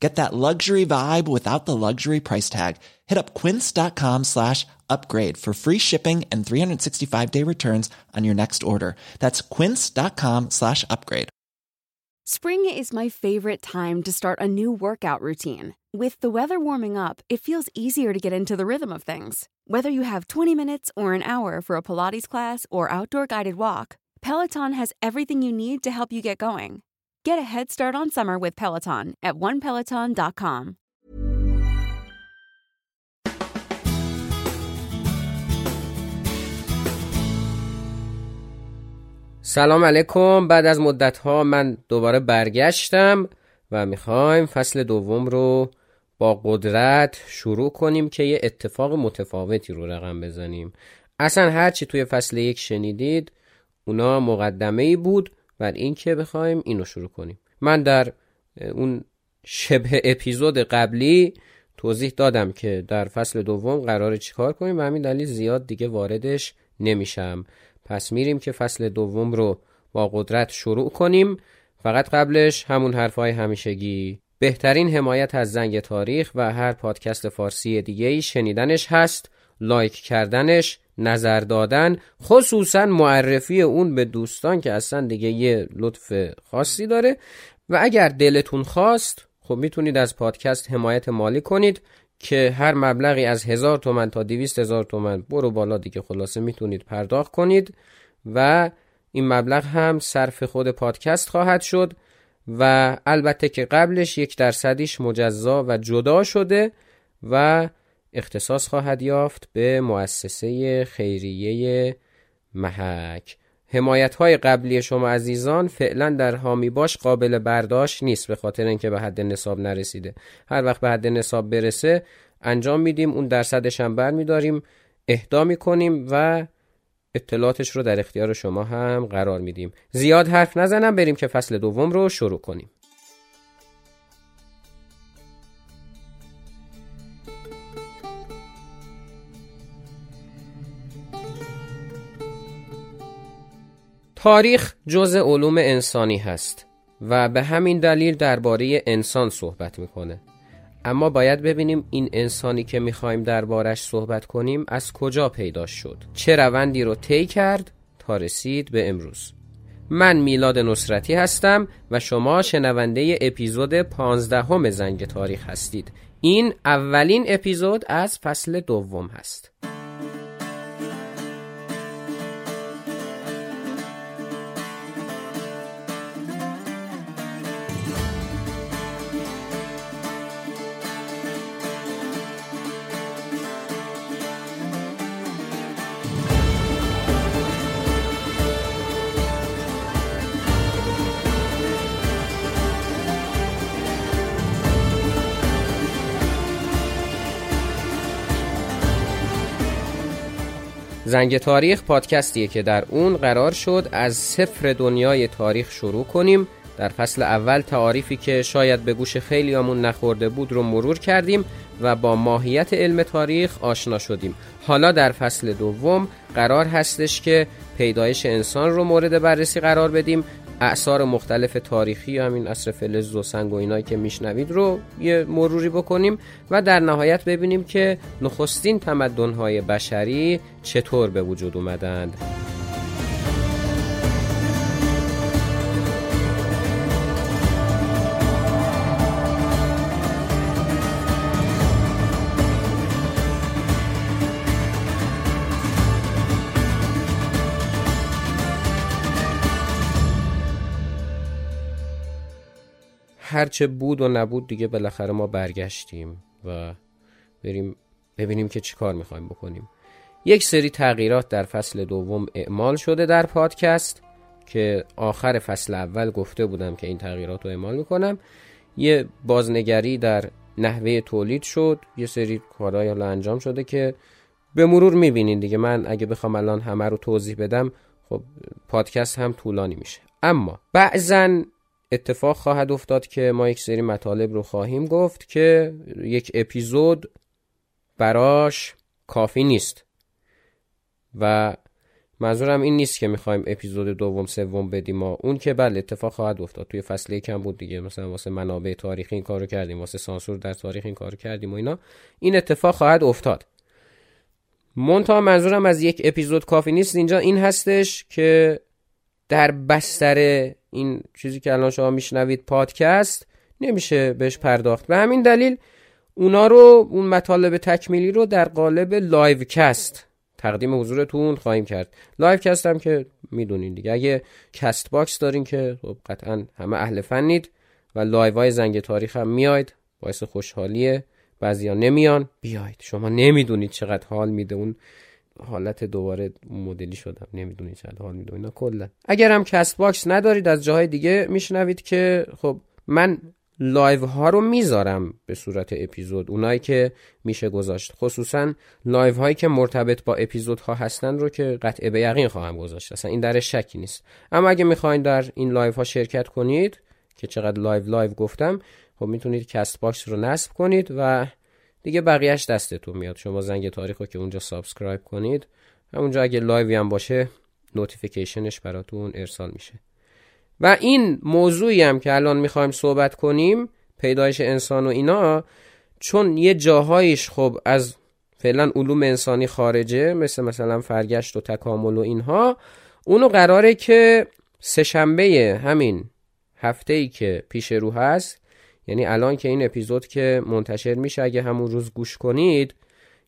Get that luxury vibe without the luxury price tag. Hit up quince.com slash upgrade for free shipping and 365 day returns on your next order. That's quince.com slash upgrade. Spring is my favorite time to start a new workout routine. With the weather warming up, it feels easier to get into the rhythm of things. Whether you have 20 minutes or an hour for a Pilates class or outdoor guided walk, Peloton has everything you need to help you get going. Get a head start on summer with Peloton at onepeloton.com. سلام علیکم. بعد از مدت ها من دوباره برگشتم و می‌خوایم فصل دوم رو با قدرت شروع کنیم که یه اتفاق متفاوتی رو رقم بزنیم. اصلا هرچی توی فصل یک شنیدید اونا مقدمه ای بود. بر اینکه بخوایم اینو شروع کنیم. من در اون شبه اپیزود قبلی توضیح دادم که در فصل دوم قرار چیکار کنیم و همین دلیل زیاد دیگه واردش نمیشم. پس میریم که فصل دوم رو با قدرت شروع کنیم. فقط قبلش همون حرفای همیشگی. بهترین حمایت از زنگ تاریخ و هر پادکست فارسی دیگه ای شنیدنش هست. لایک کردنش نظر دادن خصوصا معرفی اون به دوستان که اصلا دیگه یه لطف خاصی داره. و اگر دلتون خواست خب می‌تونید از پادکست حمایت مالی کنید که هر مبلغی از هزار تومن تا دیویست هزار تومن برو بالا دیگه خلاصه می‌تونید پرداخت کنید. و این مبلغ هم صرف خود پادکست خواهد شد. و البته که قبلش یک درصدیش مجزا و جدا شده و اختصاص خواهد یافت به مؤسسه خیریه محک. حمایت های قبلی شما عزیزان فعلا در حامی باش قابل برداشت نیست به خاطر اینکه به حد نصاب نرسیده. هر وقت به حد نصاب برسه انجام میدیم اون درصدش هم برمیداریم اهدا می‌کنیم و اطلاعاتش رو در اختیار شما هم قرار میدیم. زیاد حرف نزنم بریم که فصل دوم رو شروع کنیم. تاریخ جزء علوم انسانی هست و به همین دلیل درباره انسان صحبت می‌کنه. اما باید ببینیم این انسانی که می‌خوایم دربارش صحبت کنیم از کجا پیدا شد. چه روندی رو طی کرد تا رسید به امروز. من میلاد نصرتی هستم و شما شنونده اپیزود پانزدهم زنگ تاریخ هستید. این اولین اپیزود از فصل دوم هست. زنگ تاریخ پادکستیه که در اون قرار شد از صفر دنیای تاریخ شروع کنیم. در فصل اول تعاریفی که شاید به گوش خیلیامون نخورده بود رو مرور کردیم و با ماهیت علم تاریخ آشنا شدیم. حالا در فصل دوم قرار هستش که پیدایش انسان رو مورد بررسی قرار بدیم اعثار مختلف تاریخی همین اصر فلز و سنگ و اینایی که میشنوید رو یه مروری بکنیم و در نهایت ببینیم که نخستین تمدن‌های بشری چطور به وجود اومدند. هرچه بود و نبود دیگه بالاخره ما برگشتیم و بریم ببینیم که چیکار می‌خوایم بکنیم. یک سری تغییرات در فصل دوم اعمال شده در پادکست که آخر فصل اول گفته بودم که این تغییرات رو اعمال می‌کنم. یه بازنگری در نحوه تولید شد. یه سری کارهای حالا انجام شده که به مرور می‌بینین دیگه. من اگه بخوام الان همه رو توضیح بدم خب پادکست هم طولانی میشه. اما بعضا اتفاق خواهد افتاد که ما یک سری مطالب رو خواهیم گفت که یک اپیزود براش کافی نیست. و منظورم این نیست که می‌خوایم اپیزود دوم سوم بدیم ما اون که بله اتفاق خواهد افتاد. توی فصل یکم بود دیگه. مثلا واسه منابع تاریخی این کارو کردیم واسه سانسور در تاریخ این کارو کردیم و اینا. این اتفاق خواهد افتاد. منتها منظورم از یک اپیزود کافی نیست. اینجا این هستش که در بستر این چیزی که الان شما میشنوید پادکست نمیشه بهش پرداخت. به همین دلیل اونا رو اون مطالب تکمیلی رو در قالب live cast تقدیم حضورتون خواهیم کرد. live cast هم که می‌دونین دیگه. اگه Castbox دارین که خب قطعا همه اهل فنید و لایو های زنگ تاریخ هم میاید باعث خوشحالیه. بعضیا نمیان. بیاید. شما نمی‌دونید چقدر حال میده اون حالت دوباره مدلی شدم. نمی‌دونی چقد حال میده اینا کلا. اگر هم Castbox ندارید از جاهای دیگه میشنوید که خب من لایو ها رو می‌ذارم به صورت اپیزود. اونایی که میشه گذاشت. خصوصا لایو هایی که مرتبط با اپیزود ها هستن رو که قطع به یقین خواهم گذاشت. اصلا این در شکی نیست. اما اگه می‌خواین در این لایو ها شرکت کنید که چقدر لایو لایو گفتم خب می‌تونید Castbox رو نصب کنید و دیگه بقیهش دستتون میاد. شما زنگ تاریخ رو که اونجا subscribe کنید. همونجا اگه لایوی هم باشه notification ش براتون ارسال میشه. و این موضوعی هم که الان می‌خوایم صحبت کنیم پیدایش انسان و اینا چون یه جاهایش خب از فعلا علوم انسانی خارجه مثل مثلا فرگشت و تکامل و اینها اونو قراره که سهشنبه همین هفته ای که پیش رو هست یعنی الان که این اپیزود که منتشر میشه اگه همون روز گوش کنید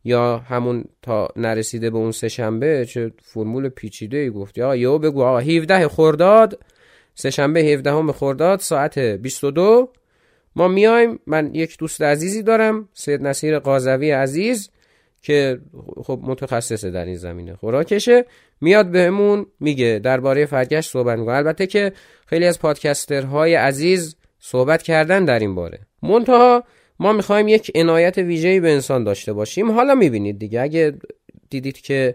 یا همون تا نرسیده به اون سهشنبه چه فرمول پیچیده ای گفت. یا یو بگو آقا 17 خرداد سهشنبه 17 همه خرداد ساعت 22 ما میایم من یک دوست عزیزی دارم سید نصیر قاضوی عزیز که خب متخصصه در این زمینه. خوراکشه. میاد بهمون میگه درباره فرگشت صحبت می‌کنه. البته که خیلی از پادکسترهای عزیز صحبت کردن در این باره. منتها ما می‌خوایم یک عنایت ویژه‌ای به انسان داشته باشیم. حالا می‌بینید دیگه اگه دیدید که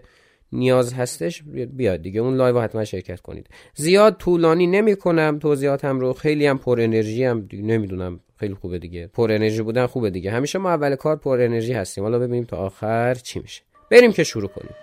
نیاز هستش بیاد دیگه اون لایو حتما شرکت کنید. زیاد طولانی نمی کنم توضیحاتم رو خیلی هم پر انرژی هم نمی‌دونم خیلی خوبه دیگه. پر انرژی بودن خوبه دیگه. همیشه ما اول کار پر انرژی هستیم. حالا ببینیم تا آخر چی میشه. بریم که شروع کنیم.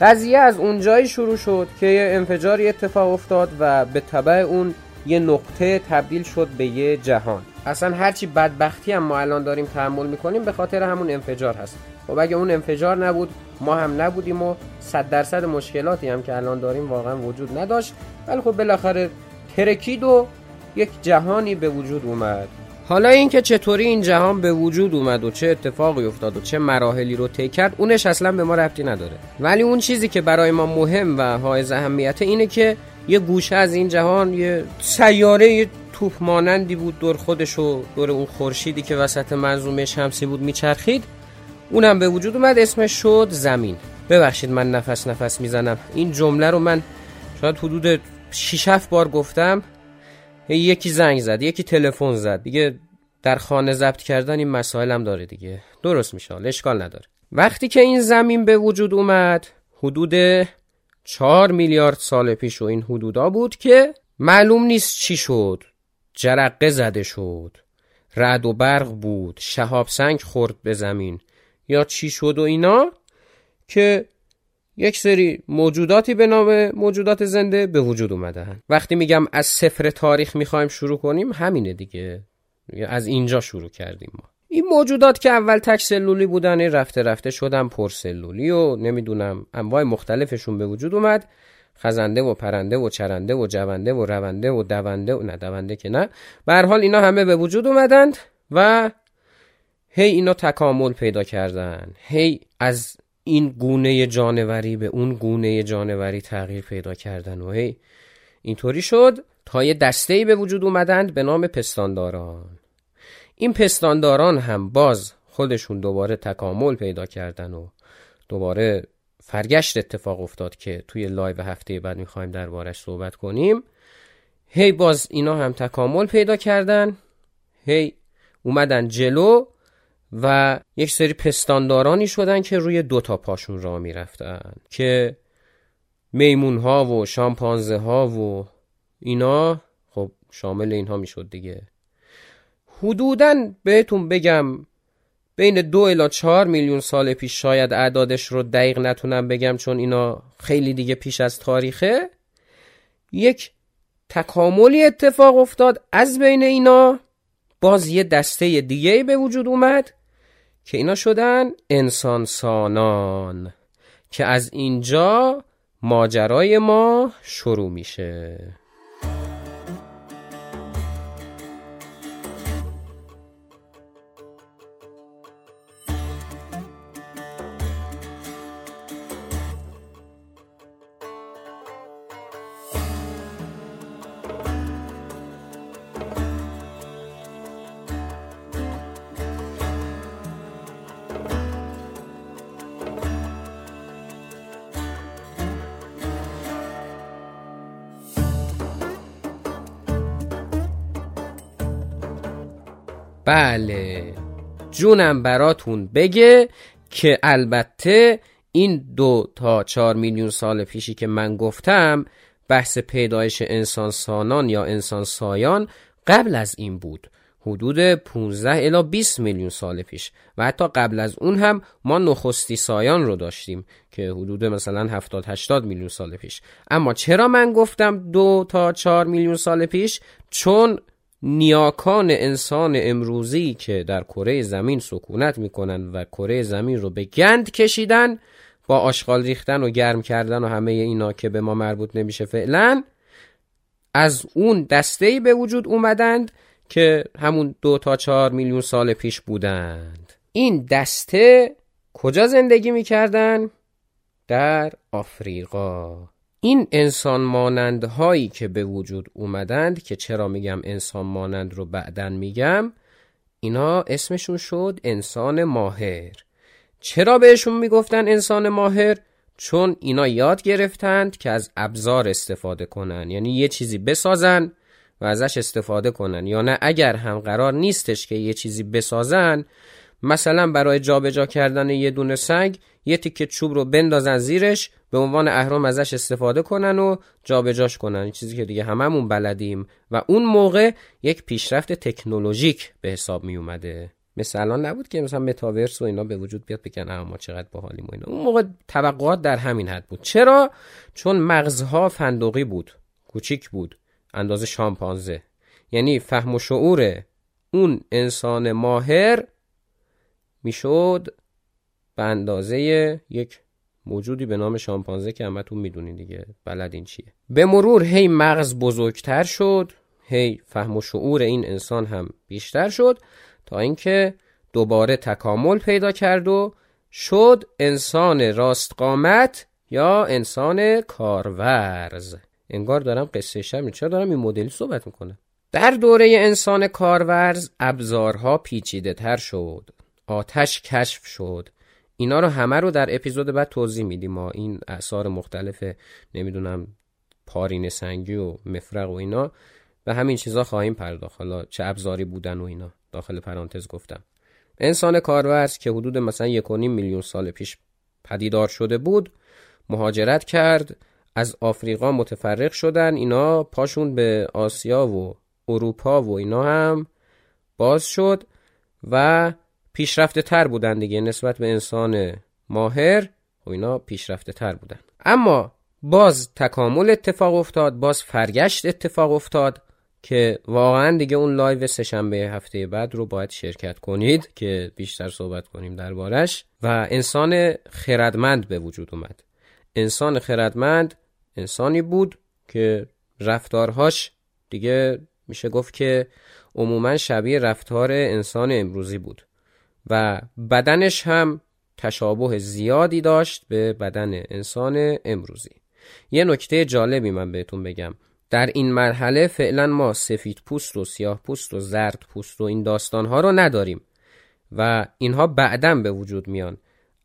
قضیه از اونجایی شروع شد که یه انفجاری اتفاق افتاد و به طبع اون یه نقطه تبدیل شد به یه جهان. اصلا هرچی بدبختی هم ما الان داریم تحمل می‌کنیم به خاطر همون انفجار هست. خب اگه اون انفجار نبود ما هم نبودیم و صد درصد مشکلاتی هم که الان داریم واقعا وجود نداشت. ولی خب بالاخره ترکید و یک جهانی به وجود اومد. حالا اینکه چطوری این جهان به وجود اومد و چه اتفاقی افتاد و چه مراحلی رو طی کرد اونش اصلا به ما ربطی نداره. ولی اون چیزی که برای ما مهم و های اهمیت اینه که یه گوشه از این جهان یه سیاره یه توپ مانندی بود دور خودش و دور اون خورشیدی که وسط منظومه شمسی بود میچرخید. اونم به وجود اومد اسمش شد زمین. ببخشید من نفس نفس می‌زنم. این جمله رو من شاید حدود 6 بار گفتم. یکی زنگ زد یکی تلفن زد. دیگه در خانه ضبط کردن این مسائل هم داره دیگه. درست میشه اشکال نداره. وقتی که این زمین به وجود اومد حدود چهار میلیارد سال پیش و این حدودا بود که معلوم نیست چی شد. جرقه زده شد. رد و برق بود. شهاب سنگ خورد به زمین. یا چی شد و اینا؟ که یک سری موجوداتی به نام موجودات زنده به وجود اومدن. وقتی میگم از صفر تاریخ می‌خوایم شروع کنیم همینه دیگه. از اینجا شروع کردیم ما. این موجودات که اول تک سلولی بودن رفته رفته شدن پرسلولی و نمی‌دونم انواع مختلفشون به وجود اومد. خزنده و پرنده و چرنده و جونده و رونده و دونده و نه دونده که نه. به حال اینا همه به وجود اومدند و هی اینا تکامل پیدا کردن. هی از این گونه جانوری به اون گونه جانوری تغییر پیدا کردن و هی اینطوری شد تا یه دسته به وجود اومدند به نام پستانداران. این پستانداران هم باز خودشون دوباره تکامل پیدا کردن و دوباره فرگشت اتفاق افتاد که توی لایو هفته بعد می‌خوایم دربارش صحبت کنیم. هی باز اینا هم تکامل پیدا کردن. هی اومدن جلو. و یک سری پستاندارانی شدن که روی دو تا پاشون راه می‌رفتن که میمون ها و شامپانزه ها و اینا خب شامل اینها می‌شد دیگه. حدودا بهتون بگم بین دو الا چهار میلیون سال پیش شاید اعدادش رو دقیق نتونم بگم چون اینا خیلی دیگه پیش از تاریخه. یک تکاملی اتفاق افتاد از بین اینا. باز یه دسته دیگه به وجود اومد. که اینا شدن انسان سانان که از اینجا ماجرای ما شروع میشه. بله. جونم براتون بگه که البته این دو تا چهار میلیون سال پیشی که من گفتم بحث پیدایش انسان سانان یا انسان سایان قبل از این بود. حدود 15 الا 20 میلیون سال پیش. و حتی قبل از اون هم ما نخستی سایان رو داشتیم که حدود مثلا 70 80 میلیون سال پیش. اما چرا من گفتم دو تا 4 میلیون سال پیش؟ چون نیاکان انسان امروزی که در کره زمین سکونت می‌کنن و کره زمین رو به گند کشیدن با آشغال ریختن و گرم کردن و همه اینا که به ما مربوط نمیشه فعلا از اون دسته به وجود اومدند که همون دو تا چهار میلیون سال پیش بودند این دسته کجا زندگی می‌کردن؟ در آفریقا این انسان مانند هایی که به وجود اومدند که چرا میگم انسان مانند رو بعدن میگم اینا اسمشون شد انسان ماهر. چرا بهشون می‌گفتن انسان ماهر؟ چون اینا یاد گرفتند که از ابزار استفاده کنن. یعنی یه چیزی بسازن و ازش استفاده کنن. یا نه اگر هم قرار نیستش که یه چیزی بسازن مثلا برای جابجا کردن یه دونه سنگ یه تیکه چوب رو بندازن زیرش به عنوان اهرام ازش استفاده کنن و جابجاش کنن. چیزی که دیگه هممون بلدیم. و اون موقع یک پیشرفت تکنولوژیک به حساب می اومده. مثل الان نبود که مثلا متاورس و اینا به وجود بیاد بگن اما چقدر باحالیم و اینا. اون موقع توقعات در همین حد بود. چرا؟ چون مغزها فندقی بود کوچیک بود اندازه شامپانزه. یعنی فهم و شعور اون انسان ماهر می‌شد به اندازه یک موجودی به نام شامپانزه که همتون می‌دونین دیگه بلد این چیه. به مرور هی مغز بزرگتر شد هی فهم و شعور این انسان هم بیشتر شد تا اینکه دوباره تکامل پیدا کرد و شد انسان راستقامت یا انسان کارورز. انگار دارم قصه شب چرا دارم این مدلی صحبت می‌کنم؟ در دوره انسان کارورز ابزارها پیچیده تر شد آتش کشف شد اینا رو همه رو در اپیزود بعد توضیح میدیم. ما این اثار مختلف نمی‌دونم پارین سنگی و مفرق و اینا و همین چیزا خواهیم پرداخت. حالا چه ابزاری بودن و اینا. داخل پرانتز گفتم. انسان کارورز که حدود مثلا یک میلیون سال پیش پدیدار شده بود مهاجرت کرد از آفریقا متفرق شدن اینا پاشون به آسیا و اروپا و اینا هم باز شد و پیشرفته تر بودن دیگه نسبت به انسان ماهر و اینا پیشرفته تر بودن. اما باز تکامل اتفاق افتاد باز فرگشت اتفاق افتاد که واقعا دیگه اون لایو سهشنبه هفته بعد رو باید شرکت کنید که بیشتر صحبت کنیم دربارش و انسان خردمند به وجود اومد. انسان خردمند انسانی بود که رفتارهاش دیگه میشه گفت که عموما شبیه رفتار انسان امروزی بود. و بدنش هم تشابه زیادی داشت به بدن انسان امروزی. یه نکته جالبی من بهتون بگم. در این مرحله فعلا ما سفید پوست و سیاه پوست و زرد پوست و این داستان ها رو نداریم و اینها بعدا به وجود میان.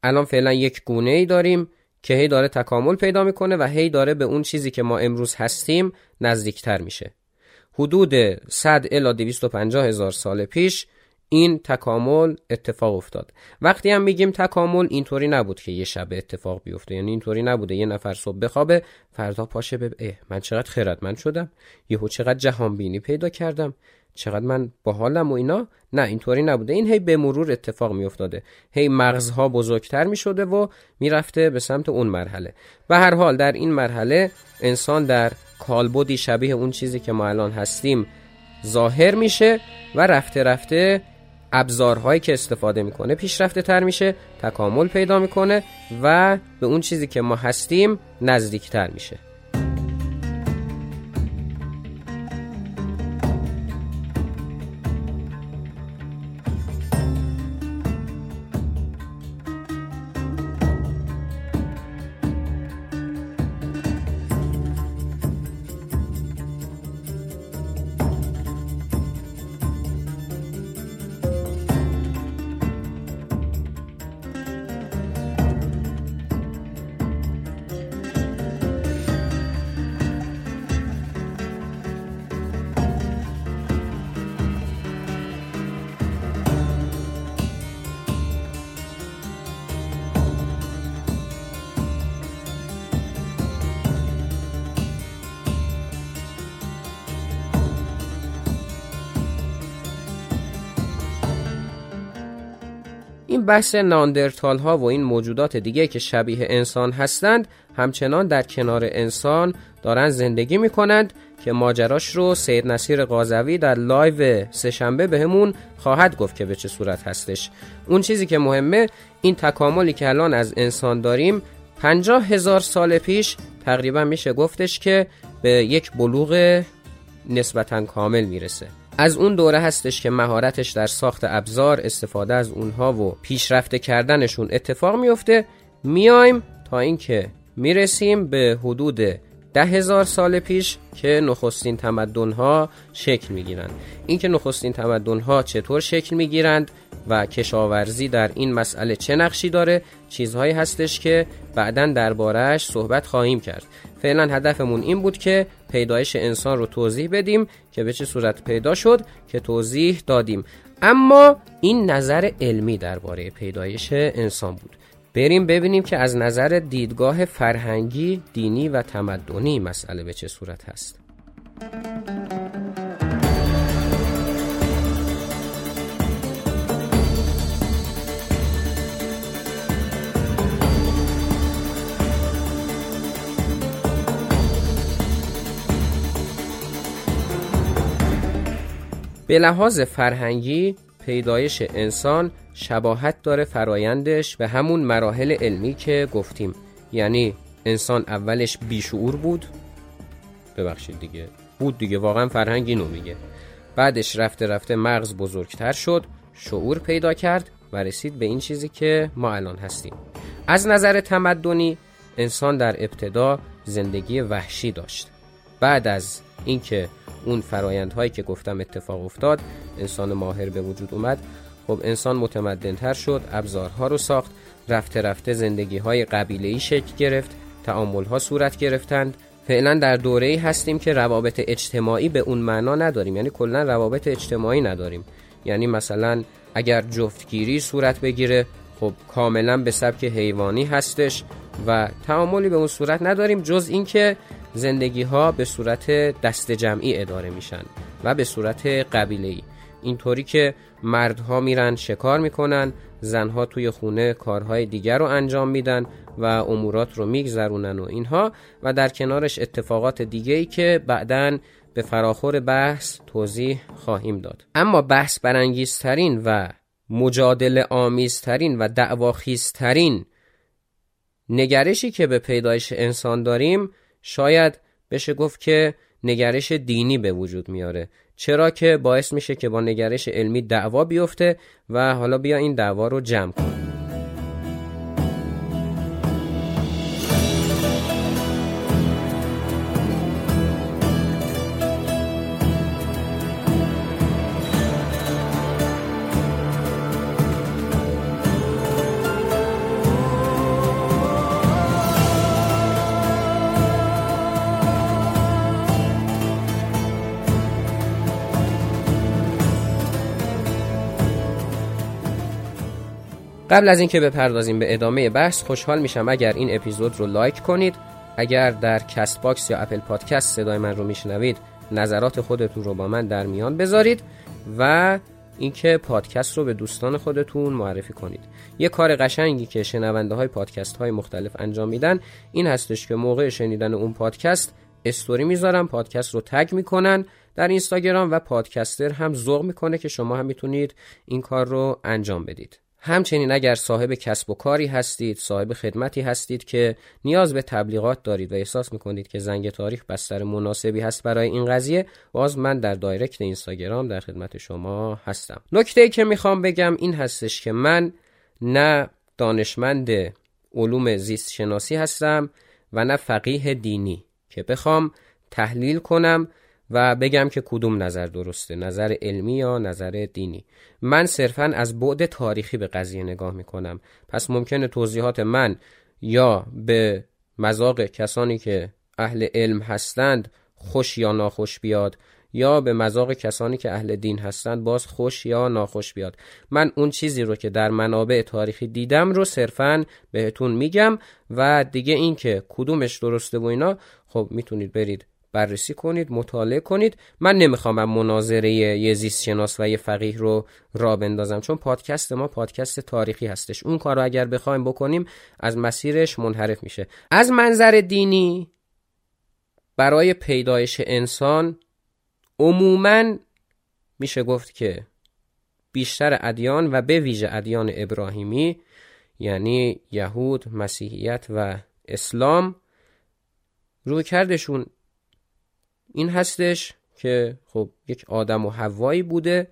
الان فعلا یک گونه ای داریم که هی داره تکامل پیدا می‌کنه و هی داره به اون چیزی که ما امروز هستیم نزدیکتر میشه. حدود 100 الی 250 هزار سال پیش این تکامل اتفاق افتاد. وقتی هم میگیم تکامل اینطوری نبود که یه شب اتفاق بیفته. یعنی اینطوری نبوده. یه نفر صبح بخوابه فردا پاشه به اه من چقدر خردمند شدم. یهو چقدر جهان بینی پیدا کردم. چقدر من باحالم و اینا. نه اینطوری نبوده. این هی به مرور اتفاق میافتاده. هی مغزها بزرگتر می‌شده و می‌رفته به سمت اون مرحله. به هر حال در این مرحله انسان در کالبدی شبیه اون چیزی که ما الان هستیم ظاهر میشه و رفته رفته ابزارهایی که استفاده می‌کنه پیشرفته تر میشه تکامل پیدا می‌کنه و به اون چیزی که ما هستیم نزدیکتر میشه. بحث نئاندرتال ها و این موجودات دیگه که شبیه انسان هستند همچنان در کنار انسان دارن زندگی می‌کنند که ماجراش رو سید نصیر قازوی در لایو سهشنبه بهمون خواهد گفت که به چه صورت هستش. اون چیزی که مهمه این تکاملی که الان از انسان داریم پنجاه هزار سال پیش تقریبا میشه گفتش که به یک بلوغ نسبتا کامل می‌رسه. از اون دوره هستش که مهارتش در ساخت ابزار استفاده از اونها و پیشرفته کردنشون اتفاق میفته میایم تا اینکه می‌رسیم به حدود ده هزار سال پیش که نخستین تمدن ها شکل می‌گیرند. اینکه نخستین تمدن ها چطور شکل می‌گیرند و کشاورزی در این مسئله چه نقشی داره چیزهایی هستش که بعدا دربارهش صحبت خواهیم کرد. فعلا هدفمون این بود که پیدایش انسان رو توضیح بدیم که به چه صورت پیدا شد که توضیح دادیم. اما این نظر علمی درباره پیدایش انسان بود. بریم ببینیم که از نظر دیدگاه فرهنگی، دینی و تمدنی مسئله به چه صورت هست. به لحاظ فرهنگی پیدایش انسان شباهت داره فرایندش به همون مراحل علمی که گفتیم. یعنی انسان اولش بیشعور بود. ببخشید دیگه. بود دیگه واقعا فرهنگ اینو میگه. بعدش رفته رفته مغز بزرگتر شد شعور پیدا کرد و رسید به این چیزی که ما الان هستیم. از نظر تمدنی انسان در ابتدا زندگی وحشی داشت. بعد از اینکه اون فرایندهایی که گفتم اتفاق افتاد انسان ماهر به وجود اومد. خب انسان متمدنتر شد ابزارها رو ساخت رفته رفته زندگی های قبیله شکل گرفت تعامل ها صورت گرفتند. فعلا در دوره ای هستیم که روابط اجتماعی به اون معنا نداریم. یعنی کلا روابط اجتماعی نداریم. یعنی مثلا اگر جفتگیری صورت بگیره خب کاملا به سبک حیوانی هستش و تعاملی به اون صورت نداریم جز اینکه زندگی ها به صورت دست جمعی اداره میشن و به صورت قبیله ای اینطوری که مردها میرن شکار می‌کنن زنها توی خونه کارهای دیگر رو انجام میدن و امورات رو میگذرونن و اینها و در کنارش اتفاقات دیگه ای که بعدا به فراخور بحث توضیح خواهیم داد. اما بحث برانگیزترین و مجادله آمیزترین و دعواخیزترین نگرشی که به پیدایش انسان داریم شاید بشه گفت که نگرش دینی به وجود میاره. چرا که باعث میشه که با نگرش علمی دعوا بیفته و حالا بیا این دعوا رو جمع کنیم. قبل از اینکه بپردازیم به ادامه بحث خوشحال میشم اگر این اپیزود رو لایک کنید. اگر در Castbox یا Apple Podcast صدای من رو میشنوید نظرات خودتون رو با من در میان بذارید و اینکه پادکست رو به دوستان خودتون معرفی کنید. یه کار قشنگی که شنونده های پادکست های مختلف انجام میدن این هستش که موقع شنیدن اون پادکست استوری می‌ذارن پادکست رو تگ می‌کنن در اینستاگرام و پادکستر هم ذوق می‌کنه که شما هم می‌تونید این کار رو انجام بدید. همچنین اگر صاحب کسب و کاری هستید صاحب خدمتی هستید که نیاز به تبلیغات دارید و احساس می‌کنید که زنگ تاریخ بستر مناسبی هست برای این قضیه باز من در دایرکت اینستاگرام در خدمت شما هستم. نکته ای که می‌خوام بگم این هستش که من نه دانشمند علوم زیست شناسی هستم و نه فقیه دینی که بخوام تحلیل کنم و بگم که کدوم نظر درسته نظر علمی یا نظر دینی. من صرفا از بعد تاریخی به قضیه نگاه می‌کنم. پس ممکنه توضیحات من یا به مذاق کسانی که اهل علم هستند خوش یا ناخوش بیاد یا به مذاق کسانی که اهل دین هستند باز خوش یا ناخوش بیاد. من اون چیزی رو که در منابع تاریخی دیدم رو صرفا بهتون میگم و دیگه این که کدومش درسته و اینا خب می‌تونید برید بررسی کنید مطالعه کنید. من نمی‌خوام من مناظره یه زیست شناس و یه فقیه رو را بندازم چون پادکست ما پادکست تاریخی هستش. اون کار رو اگر بخوایم بکنیم از مسیرش منحرف میشه. از منظر دینی برای پیدایش انسان عموما میشه گفت که بیشتر ادیان و به ویژه ادیان ابراهیمی یعنی یهود، مسیحیت و اسلام روی کردشون این هستش که خب یک آدم و حوایی بوده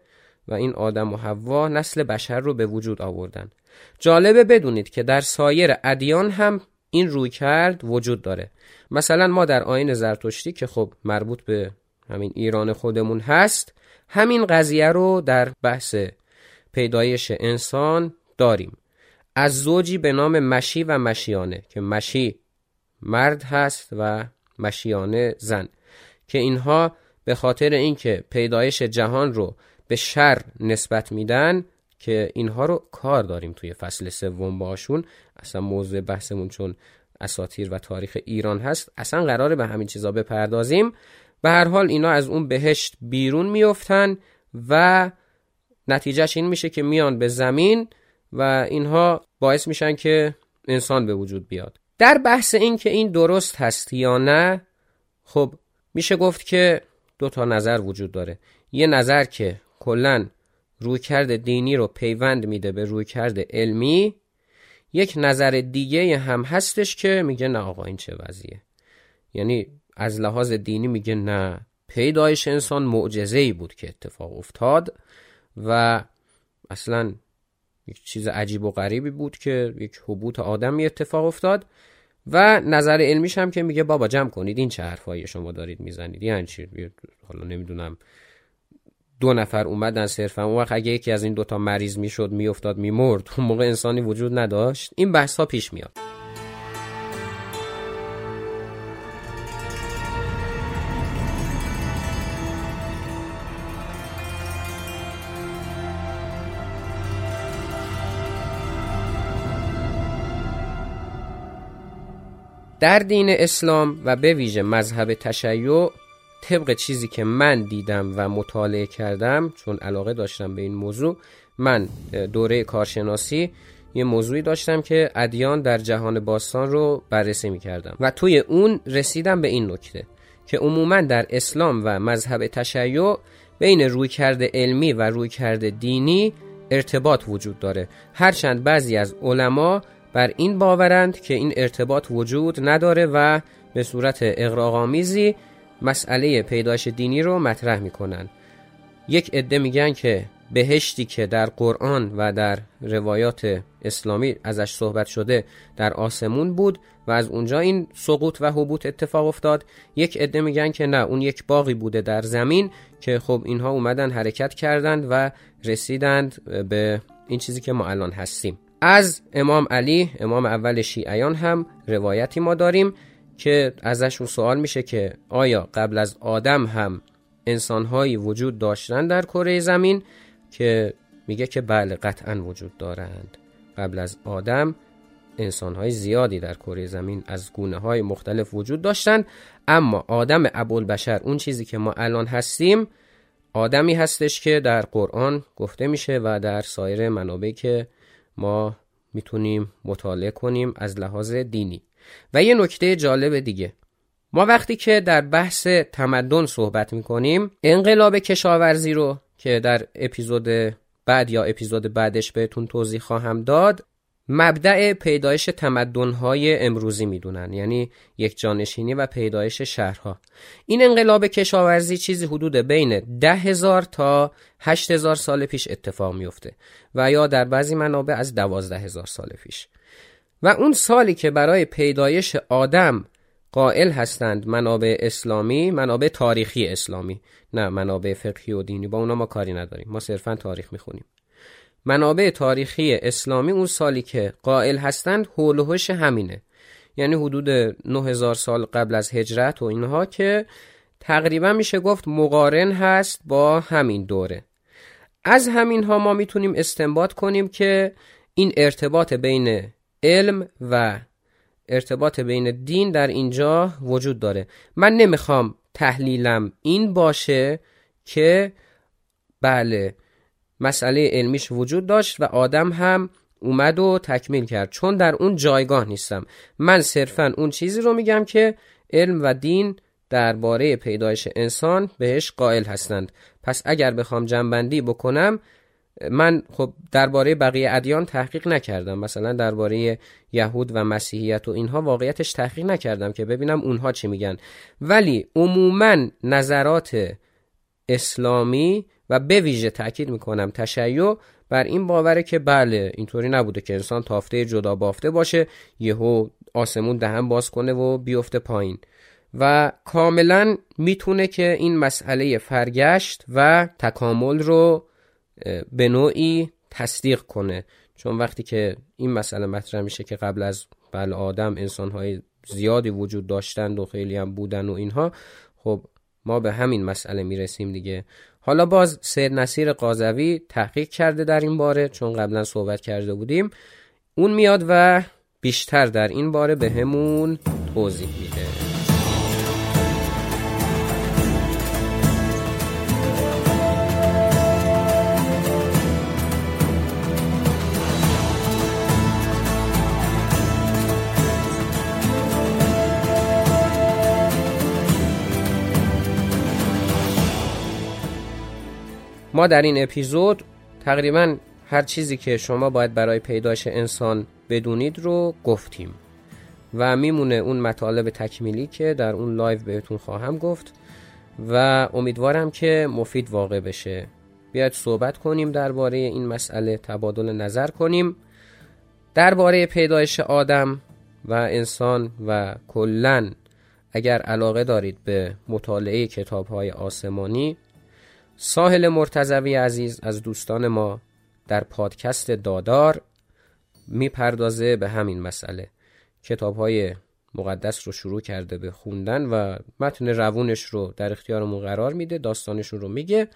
و این آدم و حوا نسل بشر رو به وجود آوردن. جالبه بدونید که در سایر ادیان هم این روی کرد وجود داره. مثلا ما در آین زرتشتی که خب مربوط به همین ایران خودمون هست همین قضیه رو در بحث پیدایش انسان داریم. از زوجی به نام مشی و مشیانه که مشی مرد هست و مشیانه زن. که اینها به خاطر اینکه پیدایش جهان رو به شر نسبت میدن که اینها رو کار داریم توی فصل سوم باشون. اصلا موضوع بحثمون چون اساتیر و تاریخ ایران هست اصلا قراره به همین چیزا بپردازیم. به هر حال اینا از اون بهشت بیرون میفتن و نتیجهش این میشه که میان به زمین و اینها باعث میشن که انسان به وجود بیاد. در بحث این که این درست هست یا نه خب میشه گفت که دو تا نظر وجود داره. یه نظر که کلا رویکرد دینی رو پیوند میده به رویکرد علمی یک نظر دیگه هم هستش که میگه نه آقا این چه وضعیه. یعنی از لحاظ دینی میگه نه. پیدایش انسان معجزه ای بود که اتفاق افتاد و اصلا یک چیز عجیب و غریبی بود که یک حبوط آدمی اتفاق افتاد. و نظر علمیش هم که میگه بابا جمع کنید این چه حرفایی شما دارید می‌زنید؟ یعنی چی؟ حالا نمی‌دونم. دو نفر اومدن صرفا. اون وقت اگه یکی از این دوتا مریض می‌شد میافتاد میمرد اون موقع انسانی وجود نداشت. این بحث ها پیش میاد. در دین اسلام و به ویژه مذهب تشیع طبق چیزی که من دیدم و مطالعه کردم چون علاقه داشتم به این موضوع من دوره کارشناسی یه موضوعی داشتم که ادیان در جهان باستان رو بررسی می کردم و توی اون رسیدم به این نکته که عموما در اسلام و مذهب تشیع بین رویکرد علمی و رویکرد دینی ارتباط وجود داره. هرچند بعضی از علما بر این باورند که این ارتباط وجود نداره و به صورت اقراغامیزی مسئله پیدایش دینی رو مطرح می‌کنن. یک عده میگن که بهشتی که در قرآن و در روایات اسلامی ازش صحبت شده در آسمون بود و از اونجا این سقوط و حبوط اتفاق افتاد. یک عده میگن که نه اون یک باقی بوده در زمین که خب اینها اومدن حرکت کردند و رسیدند به این چیزی که ما الان هستیم. از امام علی امام اول شیعیان هم روایتی ما داریم که ازشون سوال میشه که آیا قبل از آدم هم انسانهایی وجود داشتن در کره زمین؟ که میگه که بله قطعا وجود دارند. قبل از آدم انسانهای زیادی در کره زمین از گونه های مختلف وجود داشتند اما آدم ابوالبشر اون چیزی که ما الان هستیم آدمی هستش که در قرآن گفته میشه و در سایر منابعی که ما می‌تونیم مطالعه کنیم از لحاظ دینی. و یه نکته جالب دیگه. ما وقتی که در بحث تمدن صحبت می‌کنیم انقلاب کشاورزی رو که در اپیزود بعد یا اپیزود بعدش بهتون توضیح خواهم داد مبدع پیدایش تمدنهای امروزی می‌دونن یعنی یک جانشینی و پیدایش شهرها. این انقلاب کشاورزی چیزی حدود بین ده هزار تا هشت هزار سال پیش اتفاق میفته و یا در بعضی منابع از دوازده هزار سال پیش. و اون سالی که برای پیدایش آدم قائل هستند منابع اسلامی منابع تاریخی اسلامی نه منابع فقهی و دینی با اونا ما کاری نداریم. ما صرفا تاریخ می‌خونیم. منابع تاریخی اسلامی اون سالی که قائل هستند هولوهش همینه. یعنی حدود 9000 سال قبل از هجرت و اینها که تقریبا میشه گفت مقارن هست با همین دوره. از همین ها ما می‌تونیم استنباط کنیم که این ارتباط بین علم و ارتباط بین دین در اینجا وجود داره. من نمی‌خوام تحلیلم این باشه که بله مسئله علمیش وجود داشت و آدم هم اومد و تکمیل کرد. چون در اون جایگاه نیستم. من صرفا اون چیزی رو میگم که علم و دین درباره پیدایش انسان بهش قائل هستند. پس اگر بخوام جنبندی بکنم من خب درباره بقیه ادیان تحقیق نکردم. مثلا درباره یهود و مسیحیت و اینها واقعیتش تحقیق نکردم که ببینم اونها چی میگن. ولی عموما نظرات اسلامی و به ویژه تاکید می‌کنم تشیع بر این باوره که بله اینطوری نبوده که انسان تافته جدا بافته باشه یهو آسمون دهن باز کنه و بیفته پایین. و کاملا می‌تونه که این مسئله فرگشت و تکامل رو به نوعی تصدیق کنه. چون وقتی که این مسئله مطرح میشه که قبل از بله آدم انسانهای زیادی وجود داشتند و خیلی هم بودن و اینها خب ما به همین مسئله می‌رسیم دیگه. حالا باز سید نصیر قاضوی تحقیق کرده در این باره چون قبلا صحبت کرده بودیم. اون میاد و بیشتر در این باره به همون توضیح میده. ما در این اپیزود تقریبا هر چیزی که شما باید برای پیدایش انسان بدونید رو گفتیم و میمونه اون مطالب تکمیلی که در اون لایو بهتون خواهم گفت و امیدوارم که مفید واقع بشه. بیاید صحبت کنیم درباره این مسئله تبادل نظر کنیم. درباره پیدایش آدم و انسان و کلا اگر علاقه دارید به مطالعه کتاب های آسمانی ساحل مرتزوی عزیز از دوستان ما در پادکست دادار می‌پردازه به همین مسئله. کتاب های مقدس رو شروع کرده به خوندن و متن روونش رو در اختیارمون قرار میده داستانشون رو میگه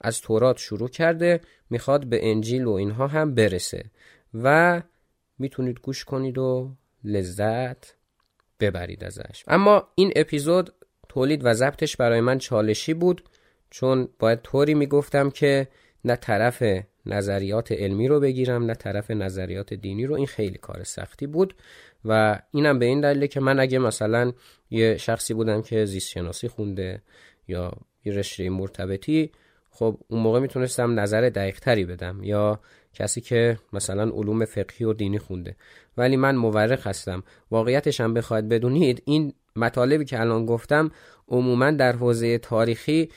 از تورات شروع کرده می‌خواد به انجیل و اینها هم برسه و می‌تونید گوش کنید و لذت ببرید ازش. اما این اپیزود تولید و ضبطش برای من چالشی بود. چون باید طوری می‌گفتم که نه طرف نظریات علمی رو بگیرم نه طرف نظریات دینی رو. این خیلی کار سختی بود و اینم به این دلیله که من اگه مثلا یه شخصی بودم که زیست شناسی خونده یا یه رشته مرتبطی خب اون موقع می‌تونستم نظر دقیق تری بدم یا کسی که مثلا علوم فقهی و دینی خونده. ولی من مورخ هستم. واقعیتش هم بخواید بدونید این مطالبی که الان گفتم عموما در حوزه تاریخی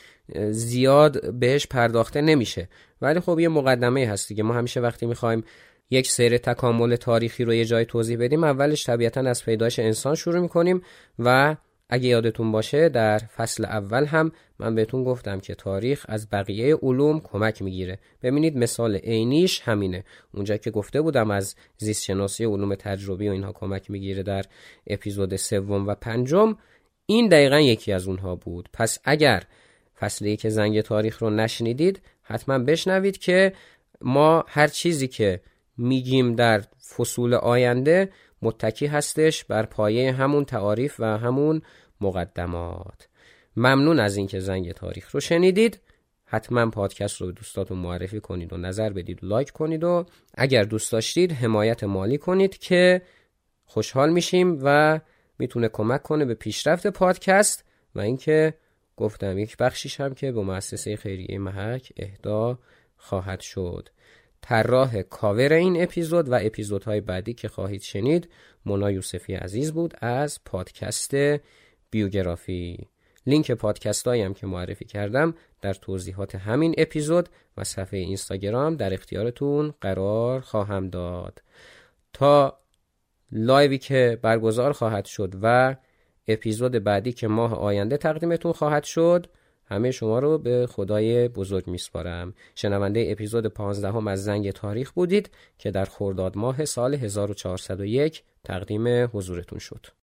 زیاد بهش پرداخته نمیشه. ولی خب یه مقدمه هست دیگه. ما همیشه وقتی می‌خوایم یک سیر تکامل تاریخی رو یه جای توضیح بدیم اولش طبیعتا از پیدایش انسان شروع می‌کنیم و اگه یادتون باشه در فصل اول هم من بهتون گفتم که تاریخ از بقیه علوم کمک می‌گیره. ببینید مثال عینیش همینه. اونجا که گفته بودم از زیست شناسی علوم تجربی و اینها کمک می‌گیره در اپیزود سوم و پنجم این دقیقا یکی از اونها بود. پس اگر فصل که زنگ تاریخ رو نشنیدید حتما بشنوید که ما هر چیزی که میگیم در فصول آینده متکی هستش بر پایه همون تعاریف و همون مقدمات. ممنون از اینکه زنگ تاریخ رو شنیدید. حتما پادکست رو به دوستاتون معرفی کنید و نظر بدید و لایک کنید و اگر دوست داشتید حمایت مالی کنید که خوشحال میشیم و می‌تونه کمک کنه به پیشرفت پادکست و اینکه گفتم یک بخشیش هم که به مؤسسه خیریه محک اهدا خواهد شد. طراح کاور این اپیزود و اپیزودهای بعدی که خواهید شنید مونا یوسفی عزیز بود از پادکست بیوگرافی. لینک پادکست هم که معرفی کردم در توضیحات همین اپیزود و صفحه اینستاگرام در اختیارتون قرار خواهم داد. تا لایوی که برگزار خواهد شد و اپیزود بعدی که ماه آینده تقدیمتون خواهد شد. همه شما رو به خدای بزرگ میسپارم. شنونده اپیزود 15 هم از زنگ تاریخ بودید که در خرداد ماه سال 1401 تقدیم حضورتون شد.